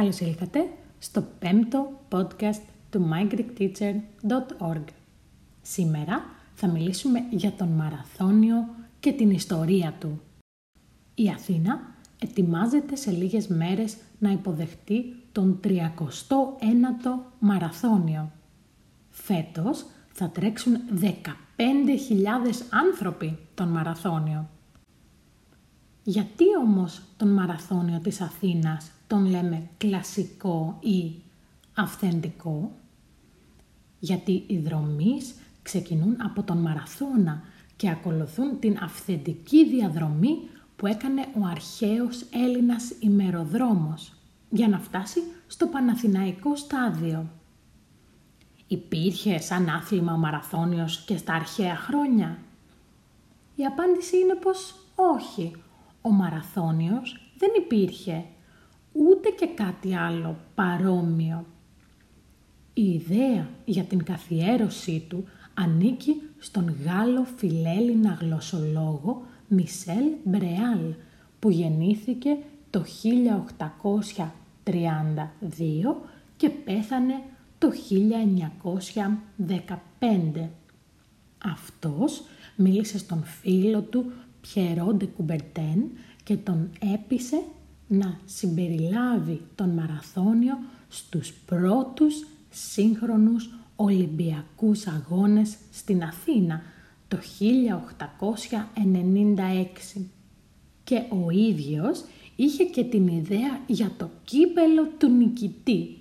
Καλώς ήλθατε στο πέμπτο podcast του mygreekteacher.org. Σήμερα θα μιλήσουμε για τον μαραθώνιο και την ιστορία του. Η Αθήνα ετοιμάζεται σε λίγες μέρες να υποδεχτεί τον 39ο μαραθώνιο. Φέτος θα τρέξουν 15.000 άνθρωποι τον μαραθώνιο. Γιατί όμως τον μαραθώνιο της Αθήνας τον λέμε κλασικό ή αυθεντικό; Γιατί οι δρομείς ξεκινούν από τον μαραθώνα και ακολουθούν την αυθεντική διαδρομή που έκανε ο αρχαίος Έλληνας ημεροδρόμος για να φτάσει στο Παναθηναϊκό στάδιο. Υπήρχε σαν άθλημα ο μαραθώνιος και στα αρχαία χρόνια; Η απάντηση είναι πως όχι. Ο μαραθώνιος δεν υπήρχε ούτε και κάτι άλλο παρόμοιο. Η ιδέα για την καθιέρωσή του ανήκει στον Γάλλο φιλέλληνα γλωσσολόγο Μισελ Μπρεάλ που γεννήθηκε το 1832 και πέθανε το 1915. Αυτός μίλησε στον φίλο του Πιερόντε Κουμπερτέν και τον έπεισε να συμπεριλάβει τον μαραθώνιο στους πρώτους σύγχρονους Ολυμπιακούς Αγώνες στην Αθήνα το 1896. Και ο ίδιος είχε και την ιδέα για το κύπελο του νικητή.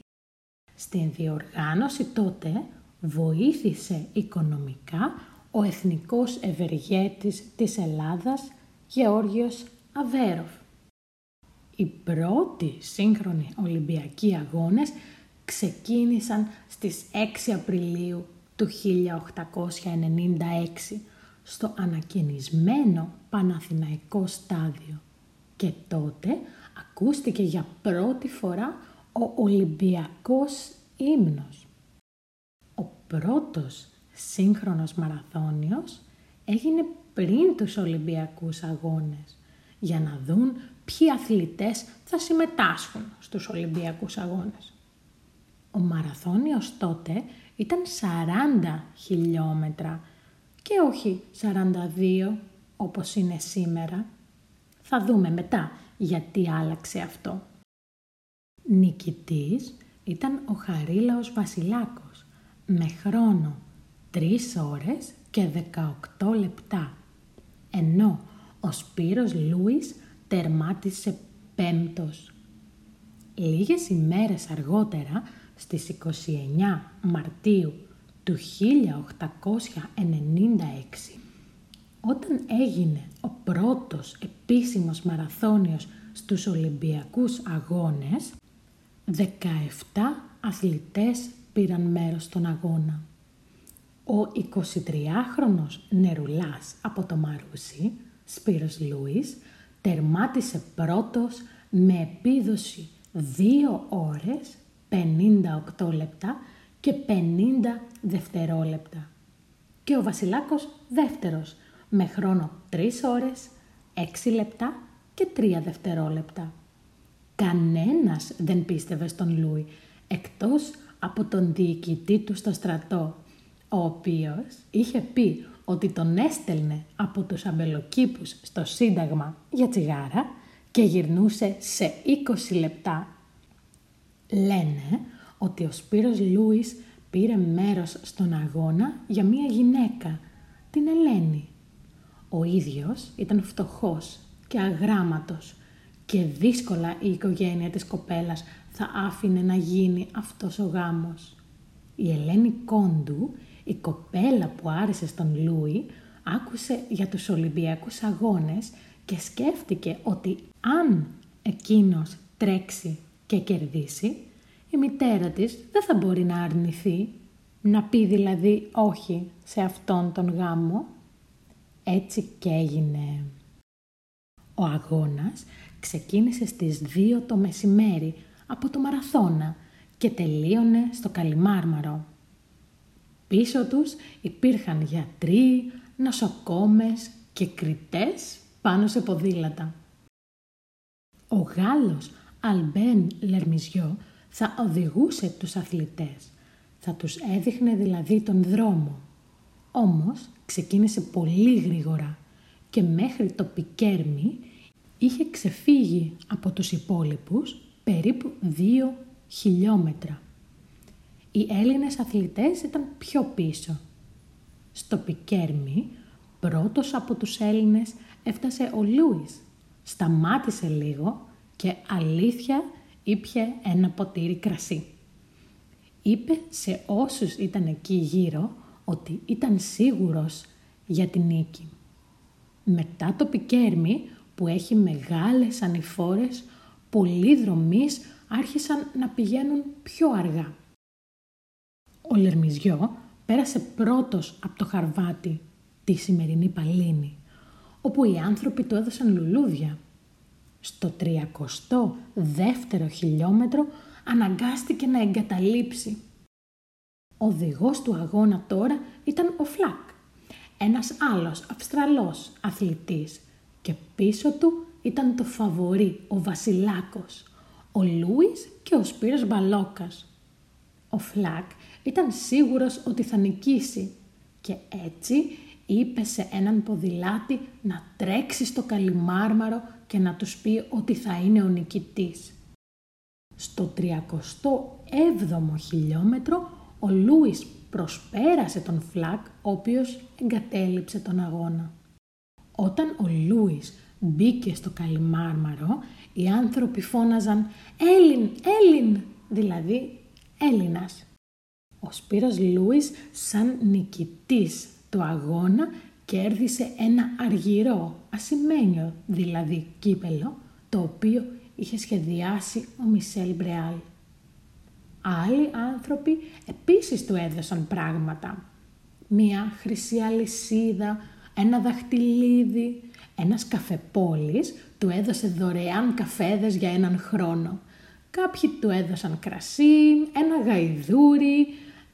Στην διοργάνωση τότε βοήθησε οικονομικά ο εθνικός ευεργέτης της Ελλάδας Γεώργιος Αβέροφ. Οι πρώτοι σύγχρονοι Ολυμπιακοί αγώνες ξεκίνησαν στις 6 Απριλίου του 1896 στο ανακαινισμένο Παναθηναϊκό στάδιο και τότε ακούστηκε για πρώτη φορά ο Ολυμπιακός ύμνος. Ο πρώτος σύγχρονος μαραθώνιος έγινε πριν τους Ολυμπιακούς αγώνες για να δουν ποιοι αθλητές θα συμμετάσχουν στους Ολυμπιακούς αγώνες. Ο μαραθώνιος τότε ήταν 40 χιλιόμετρα και όχι 42 όπως είναι σήμερα. Θα δούμε μετά γιατί άλλαξε αυτό. Νικητής ήταν ο Χαρίλαος Βασιλάκος με χρόνο 3 ώρες και 18 λεπτά. Ενώ ο Σπύρος Λούις τερμάτισε πέμπτος. Λίγες ημέρες αργότερα, στις 29 Μαρτίου του 1896, όταν έγινε ο πρώτος επίσημος μαραθώνιος στους Ολυμπιακούς Αγώνες, 17 αθλητές πήραν μέρος στον αγώνα. Ο 23χρονος Νερουλάς από το Μαρούσι, Σπύρος Λούις, τερμάτισε πρώτος με επίδοση 2 ώρες 58 λεπτά και 50 δευτερόλεπτα. Και ο Βασιλάκος δεύτερος με χρόνο 3 ώρες 6 λεπτά και 3 δευτερόλεπτα. Κανένας δεν πίστευε στον Λούι εκτός από τον διοικητή του στο στρατό, ο οποίος είχε πει ότι τον έστελνε από τους αμπελοκήπους στο Σύνταγμα για τσιγάρα και γυρνούσε σε 20 λεπτά. Λένε ότι ο Σπύρος Λούις πήρε μέρος στον αγώνα για μία γυναίκα, την Ελένη. Ο ίδιος ήταν φτωχός και αγράμματος και δύσκολα η οικογένεια της κοπέλας θα άφηνε να γίνει αυτός ο γάμος. Η Ελένη Κόντου η κοπέλα που άρεσε στον Λούι άκουσε για τους Ολυμπιακούς αγώνες και σκέφτηκε ότι αν εκείνος τρέξει και κερδίσει, η μητέρα της δεν θα μπορεί να αρνηθεί, να πει δηλαδή όχι σε αυτόν τον γάμο. Έτσι και έγινε. Ο αγώνας ξεκίνησε στις 2 το μεσημέρι από το Μαραθώνα και τελείωνε στο Καλιμάρμαρο. Πίσω τους υπήρχαν γιατροί, νοσοκόμες και κριτές πάνω σε ποδήλατα. Ο Γάλλος Αλμπέν Λερμιζιό θα οδηγούσε τους αθλητές. Θα τους έδειχνε δηλαδή τον δρόμο. Όμως ξεκίνησε πολύ γρήγορα και μέχρι το Πικέρμι είχε ξεφύγει από τους υπόλοιπους περίπου δύο χιλιόμετρα. Οι Έλληνες αθλητές ήταν πιο πίσω. Στο Πικέρμι, πρώτος από τους Έλληνες έφτασε ο Λούις. Σταμάτησε λίγο και αλήθεια ήπια ένα ποτήρι κρασί. Είπε σε όσους ήταν εκεί γύρω ότι ήταν σίγουρος για την νίκη. Μετά το Πικέρμι που έχει μεγάλες ανηφόρες, πολλοί δρομείς άρχισαν να πηγαίνουν πιο αργά. Ο Λερμιζιό πέρασε πρώτος από το Χαρβάτι, τη σημερινή Παλίνη, όπου οι άνθρωποι του έδωσαν λουλούδια. Στο 32ο χιλιόμετρο αναγκάστηκε να εγκαταλείψει. Ο οδηγός του αγώνα τώρα ήταν ο Φλακ, ένας άλλος Αυστραλός αθλητής και πίσω του ήταν το φαβορί, ο Βασιλάκος, ο Λούις και ο Σπύρος Μπαλόκας. Ο Φλακ ήταν σίγουρος ότι θα νικήσει και έτσι είπε σε έναν ποδηλάτη να τρέξει στο καλυμάρμαρο και να τους πει ότι θα είναι ο νικητής. Στο 37ο χιλιόμετρο ο Λούις προσπέρασε τον Φλακ, ο οποίος εγκατέλειψε τον αγώνα. Όταν ο Λούις μπήκε στο καλυμάρμαρο, οι άνθρωποι φώναζαν «Έλλην, Έλλην», δηλαδή Έλληνας. Ο Σπύρος Λούις σαν νικητής του αγώνα κέρδισε ένα αργυρό, ασημένιο δηλαδή κύπελο, το οποίο είχε σχεδιάσει ο Μισελ Μπρεάλ. Άλλοι άνθρωποι επίσης του έδωσαν πράγματα. Μία χρυσή αλυσίδα, ένα δαχτυλίδι, ένας καφεπόλης του έδωσε δωρεάν καφέδες για έναν χρόνο. Κάποιοι του έδωσαν κρασί, ένα γαϊδούρι,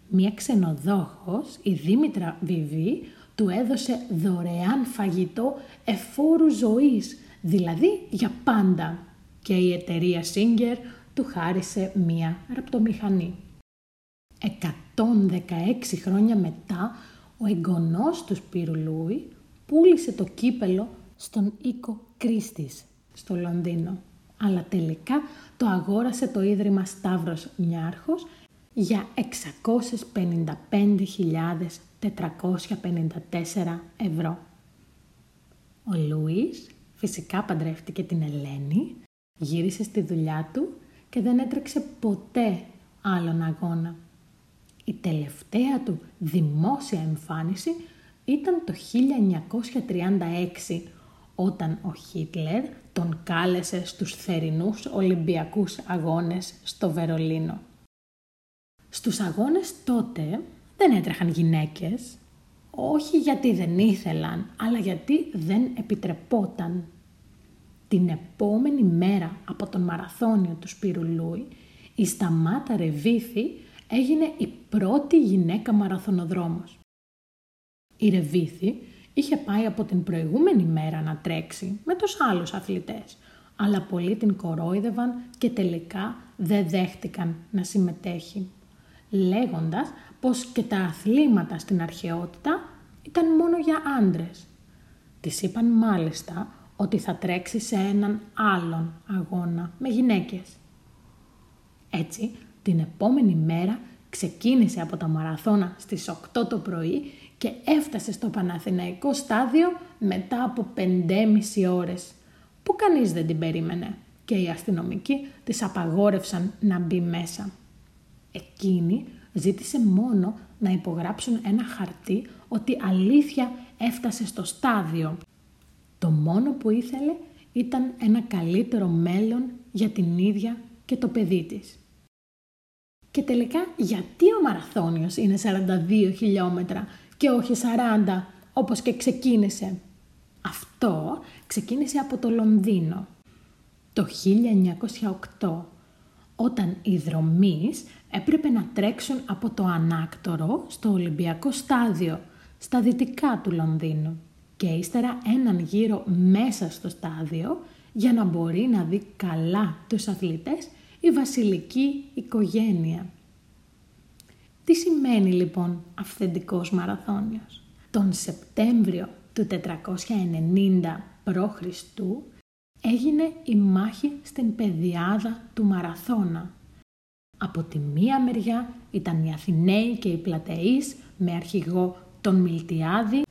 μία ξενοδόχος, η Δήμητρα Βιβί, του έδωσε δωρεάν φαγητό εφόρου ζωής, δηλαδή για πάντα. Και η εταιρεία Singer του χάρισε μία ραπτομηχανή. 116 χρόνια μετά, ο εγγονός του Σπύρου Λούι πούλησε το κύπελο στον οίκο Κρίστης στο Λονδίνο. Αλλά τελικά το αγόρασε το Ίδρυμα Σταύρος Νιάρχος για 655.454 ευρώ. Ο Λούις φυσικά παντρεύτηκε την Ελένη, γύρισε στη δουλειά του και δεν έτρεξε ποτέ άλλον αγώνα. Η τελευταία του δημόσια εμφάνιση ήταν το 1936 όταν ο Χίτλερ τον κάλεσε στους θερινούς Ολυμπιακούς Αγώνες στο Βερολίνο. Στους αγώνες τότε δεν έτρεχαν γυναίκες, όχι γιατί δεν ήθελαν, αλλά γιατί δεν επιτρεπόταν. Την επόμενη μέρα από τον μαραθώνιο του Σπύρου Λούι, η Σταμάτα Ρεβίθη έγινε η πρώτη γυναίκα μαραθωνοδρόμος. Η Ρεβίθη είχε πάει από την προηγούμενη μέρα να τρέξει με τους άλλους αθλητές, αλλά πολλοί την κορόιδευαν και τελικά δεν δέχτηκαν να συμμετέχει, λέγοντας πως και τα αθλήματα στην αρχαιότητα ήταν μόνο για άντρες. Της είπαν μάλιστα ότι θα τρέξει σε έναν άλλον αγώνα με γυναίκες. Έτσι, την επόμενη μέρα ξεκίνησε από τα μαραθώνα στις 8 το πρωί και έφτασε στο Παναθηναϊκό στάδιο μετά από 5,5 ώρες, που κανείς δεν την περίμενε και οι αστυνομικοί της απαγόρευσαν να μπει μέσα. Εκείνη ζήτησε μόνο να υπογράψουν ένα χαρτί ότι αλήθεια έφτασε στο στάδιο. Το μόνο που ήθελε ήταν ένα καλύτερο μέλλον για την ίδια και το παιδί της. Και τελικά γιατί ο μαραθώνιος είναι 42 χιλιόμετρα και όχι 40 όπως και ξεκίνησε; Αυτό ξεκίνησε από το Λονδίνο το 1908 όταν οι δρομείς έπρεπε να τρέξουν από το ανάκτορο στο Ολυμπιακό στάδιο στα δυτικά του Λονδίνου και ύστερα έναν γύρο μέσα στο στάδιο για να μπορεί να δει καλά τους αθλητές η βασιλική οικογένεια. Τι σημαίνει λοιπόν αυθεντικός μαραθώνιος; Τον Σεπτέμβριο του 490 π.Χ. έγινε η μάχη στην πεδιάδα του Μαραθώνα. Από τη μία μεριά ήταν οι Αθηναίοι και οι Πλατεείς με αρχηγό τον Μιλτιάδη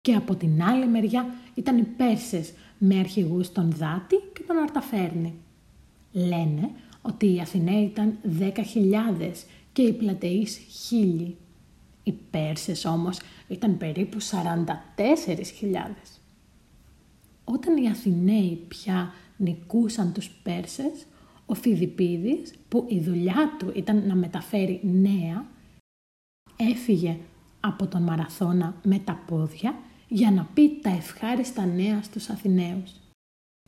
και από την άλλη μεριά ήταν οι Πέρσες με αρχηγούς τον Δάτη και τον Αρταφέρνη. Λένε ότι οι Αθηναίοι ήταν 10.000 και οι Πλατεείς χίλιοι. Οι Πέρσες όμως ήταν περίπου 44.000. Όταν οι Αθηναίοι πια νικούσαν τους Πέρσες, ο Φιδιπίδης, που η δουλειά του ήταν να μεταφέρει νέα, έφυγε από τον Μαραθώνα με τα πόδια για να πει τα ευχάριστα νέα στους Αθηναίους.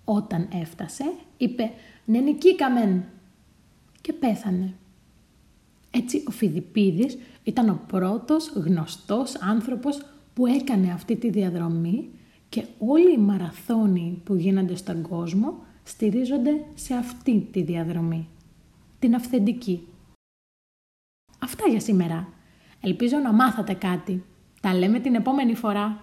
Όταν έφτασε, είπε «Ναι νικήκαμεν» και πέθανε. Έτσι ο Φιδιπίδης ήταν ο πρώτος γνωστός άνθρωπος που έκανε αυτή τη διαδρομή και όλοι οι μαραθώνοι που γίνονται στον κόσμο στηρίζονται σε αυτή τη διαδρομή. Την αυθεντική. Αυτά για σήμερα. Ελπίζω να μάθατε κάτι. Τα λέμε την επόμενη φορά.